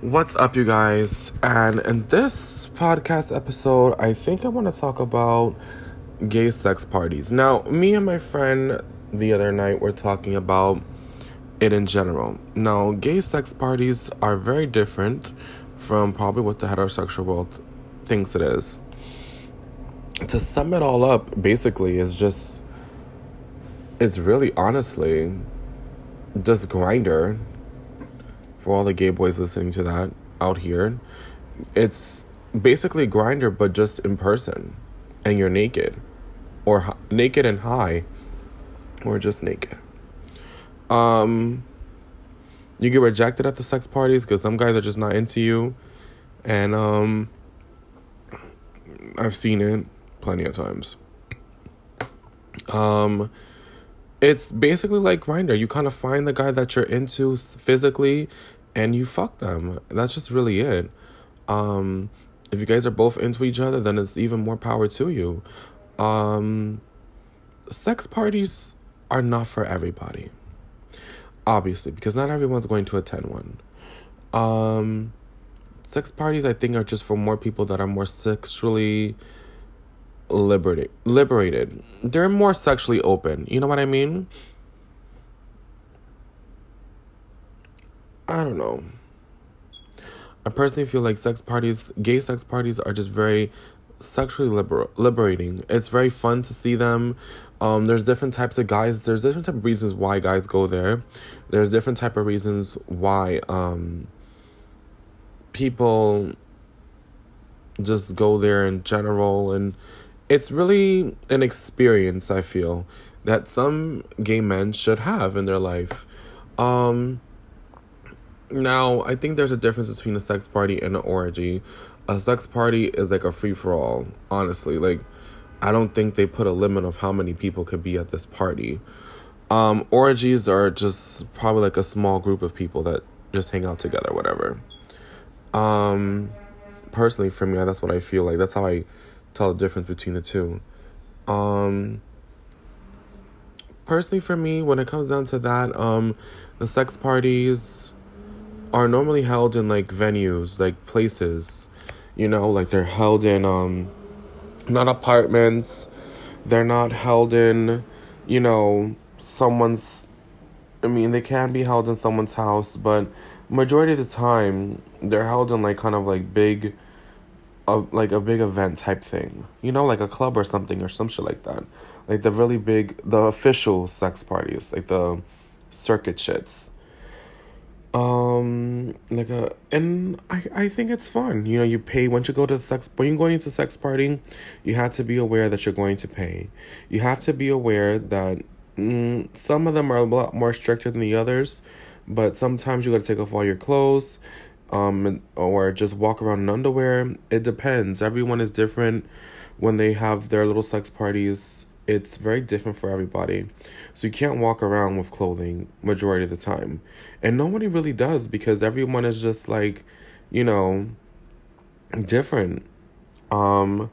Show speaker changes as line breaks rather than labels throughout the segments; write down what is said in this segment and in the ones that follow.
What's up, you guys? And in this podcast episode, I think I want to talk about gay sex parties. Now, me and my friend the other night were talking about it in general. Now, gay sex parties are very different from probably what the heterosexual world thinks it is. To sum it all up, basically, is just it's really honestly just Grindr for all the gay boys listening to that out here. It's basically Grindr but just in person and you're naked or naked and high or just naked. Um you get rejected at the sex parties cuz some guys are just not into you and um I've seen it plenty of times. Um it's basically like Grindr. You kind of find the guy that you're into physically and you fuck them. That's just really it. Um, if you guys are both into each other, then it's even more power to you. Um, sex parties are not for everybody, obviously, because not everyone's going to attend one. Um, sex parties, I think, are just for more people that are more sexually liberated. Liberated. They're more sexually open. You know what I mean? I don't know. I personally feel like sex parties, gay sex parties, are just very sexually liber- liberating. It's very fun to see them. Um, there's different types of guys. There's different type of reasons why guys go there. There's different type of reasons why um, people just go there in general, and it's really an experience. I feel that some gay men should have in their life. Um, now, I think there's a difference between a sex party and an orgy. A sex party is like a free for all, honestly. Like, I don't think they put a limit of how many people could be at this party. Um, orgies are just probably like a small group of people that just hang out together, whatever. Um, personally, for me, that's what I feel like. That's how I tell the difference between the two. Um, personally, for me, when it comes down to that, um, the sex parties are normally held in like venues, like places, you know, like they're held in um not apartments. They're not held in, you know, someone's I mean, they can be held in someone's house, but majority of the time they're held in like kind of like big uh, like a big event type thing. You know, like a club or something or some shit like that. Like the really big the official sex parties, like the circuit shits um like a and i i think it's fun you know you pay once you go to the sex when you're going into sex party you have to be aware that you're going to pay you have to be aware that mm, some of them are a lot more stricter than the others but sometimes you got to take off all your clothes um or just walk around in underwear it depends everyone is different when they have their little sex parties it's very different for everybody. So you can't walk around with clothing majority of the time. And nobody really does because everyone is just like, you know, different. Um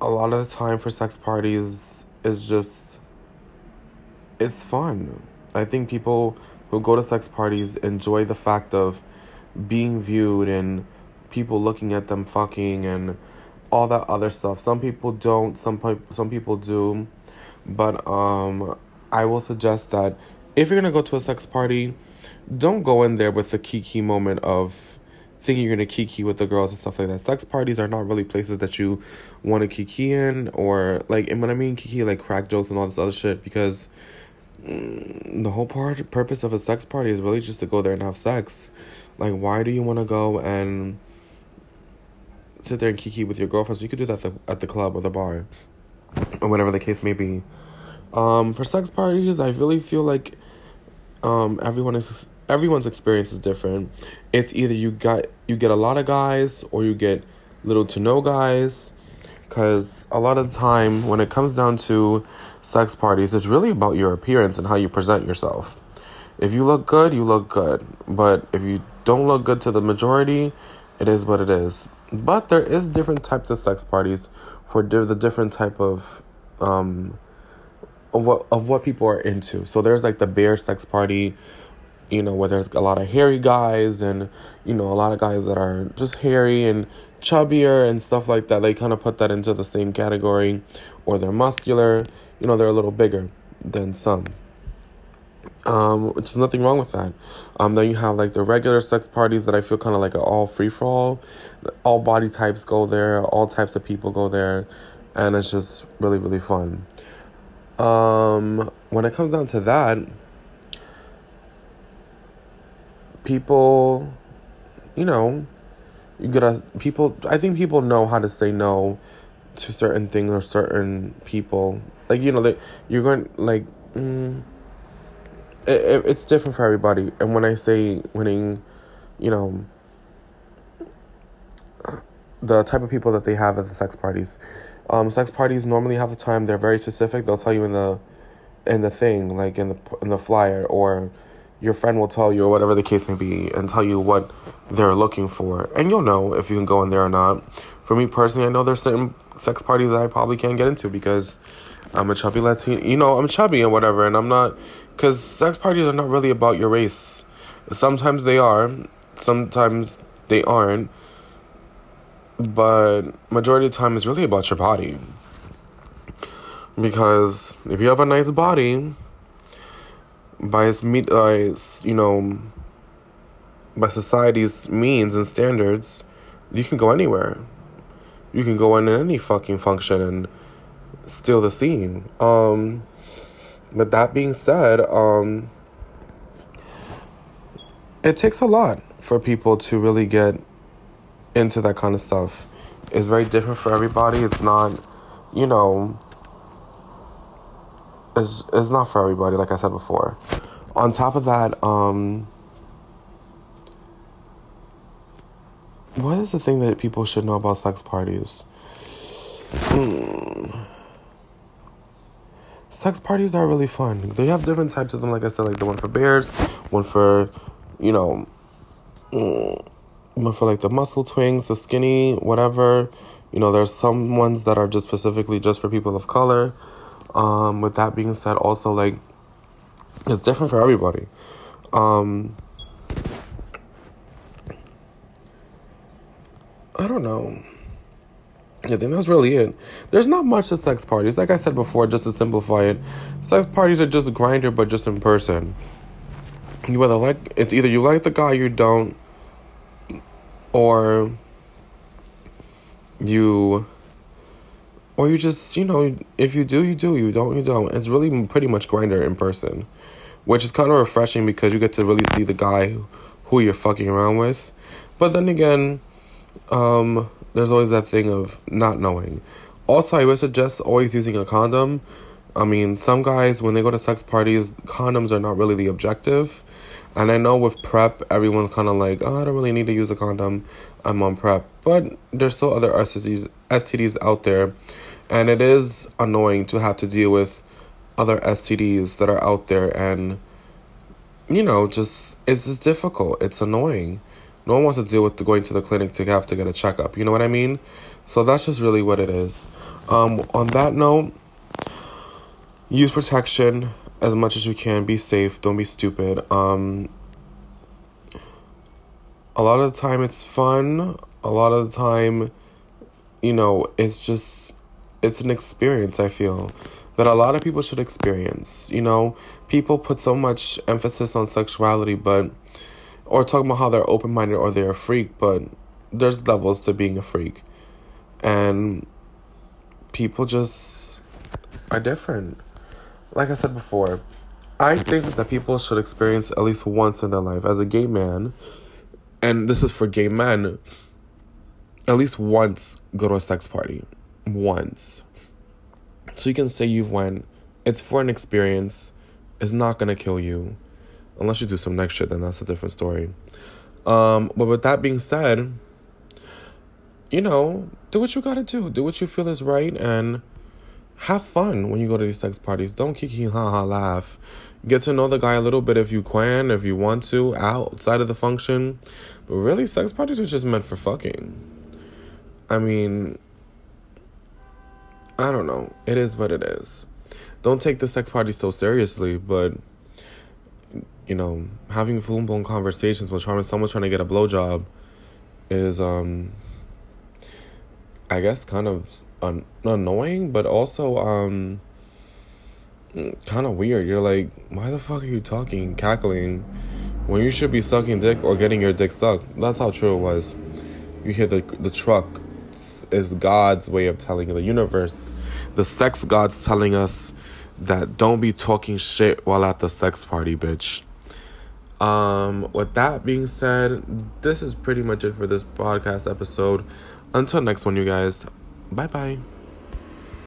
a lot of the time for sex parties is just it's fun. I think people who go to sex parties enjoy the fact of being viewed and people looking at them fucking and all that other stuff. Some people don't, some some people do, but um, I will suggest that if you're gonna go to a sex party, don't go in there with the kiki moment of thinking you're gonna kiki with the girls and stuff like that. Sex parties are not really places that you want to kiki in, or like, and when I mean kiki, like crack jokes and all this other shit, because the whole part purpose of a sex party is really just to go there and have sex. Like, why do you want to go and sit there and kiki with your girlfriends. You could do that at the, at the club or the bar, or whatever the case may be. Um, for sex parties, I really feel like um, everyone is everyone's experience is different. It's either you got you get a lot of guys or you get little to no guys. Cause a lot of the time when it comes down to sex parties, it's really about your appearance and how you present yourself. If you look good, you look good. But if you don't look good to the majority, it is what it is. But there is different types of sex parties for the different type of um of what of what people are into. So there's like the bear sex party, you know, where there's a lot of hairy guys and, you know, a lot of guys that are just hairy and chubbier and stuff like that. They kind of put that into the same category. Or they're muscular, you know, they're a little bigger than some. Um, which is nothing wrong with that. Um, then you have like the regular sex parties that I feel kind of like are all free for all. All body types go there, all types of people go there, and it's just really, really fun. Um, when it comes down to that, people, you know, you gotta people. I think people know how to say no to certain things or certain people. Like you know, that you're going like. Mm, it, it, it's different for everybody, and when I say winning, you know, the type of people that they have at the sex parties. Um, sex parties normally have the time. They're very specific. They'll tell you in the, in the thing, like in the in the flyer, or your friend will tell you, or whatever the case may be, and tell you what they're looking for. And you'll know if you can go in there or not. For me personally, I know there's certain sex parties that I probably can't get into because I'm a chubby Latino. You know, I'm chubby and whatever, and I'm not. Because sex parties are not really about your race. Sometimes they are, sometimes they aren't. But majority of the time, it's really about your body. Because if you have a nice body, by its meet, uh, you know, by society's means and standards, you can go anywhere. You can go in any fucking function and steal the scene. Um, but that being said, um, it takes a lot for people to really get into that kind of stuff. It's very different for everybody. It's not, you know, it's, it's not for everybody, like I said before. On top of that, um, what is the thing that people should know about sex parties? Hmm. Sex parties are really fun. They have different types of them, like I said, like the one for bears, one for, you know, one for like the muscle twins, the skinny, whatever. You know, there's some ones that are just specifically just for people of color. Um, with that being said, also like it's different for everybody. Um, I don't know. I think that's really it. There's not much to sex parties. Like I said before, just to simplify it, sex parties are just a Grindr, but just in person. You either like it's either you like the guy you don't, or you or you just you know if you do you do. You don't you don't. It's really pretty much Grindr in person which is kind of refreshing because you get to really see the guy who you're fucking around with. But then again um there's always that thing of not knowing. Also i would suggest always using a condom. I mean some guys when they go to sex parties condoms are not really the objective and I know with PrEP, everyone's kind of like, oh, I don't really need to use a condom. I'm on PrEP. But there's still other STDs, STDs out there. And it is annoying to have to deal with other STDs that are out there. And, you know, just, it's just difficult. It's annoying. No one wants to deal with going to the clinic to have to get a checkup. You know what I mean? So that's just really what it is. Um, on that note, use protection as much as you can. Be safe. Don't be stupid. Um, a lot of the time it's fun. A lot of the time, you know, it's just it's an experience. I feel that a lot of people should experience. You know, people put so much emphasis on sexuality, but or talking about how they're open minded or they're a freak, but there's levels to being a freak, and people just are different like I said before, I think that people should experience at least once in their life as a gay man, and this is for gay men, at least once go to a sex party. Once. So you can say you've went. It's for an experience. It's not gonna kill you. Unless you do some next shit, then that's a different story. Um, but with that being said, you know, do what you gotta do. Do what you feel is right and have fun when you go to these sex parties. Don't kiki ha ha laugh. Get to know the guy a little bit if you can, if you want to, outside of the function. But really, sex parties are just meant for fucking. I mean, I don't know. It is what it is. Don't take the sex party so seriously, but you know, having full blown conversations with trying someone's trying to get a blowjob is um I guess kind of un- annoying, but also um kind of weird. You're like, why the fuck are you talking, cackling, when you should be sucking dick or getting your dick sucked? That's how true it was. You hear the the truck is God's way of telling the universe, the sex gods telling us that don't be talking shit while at the sex party, bitch. Um, with that being said, this is pretty much it for this podcast episode. Until next one, you guys. Bye bye.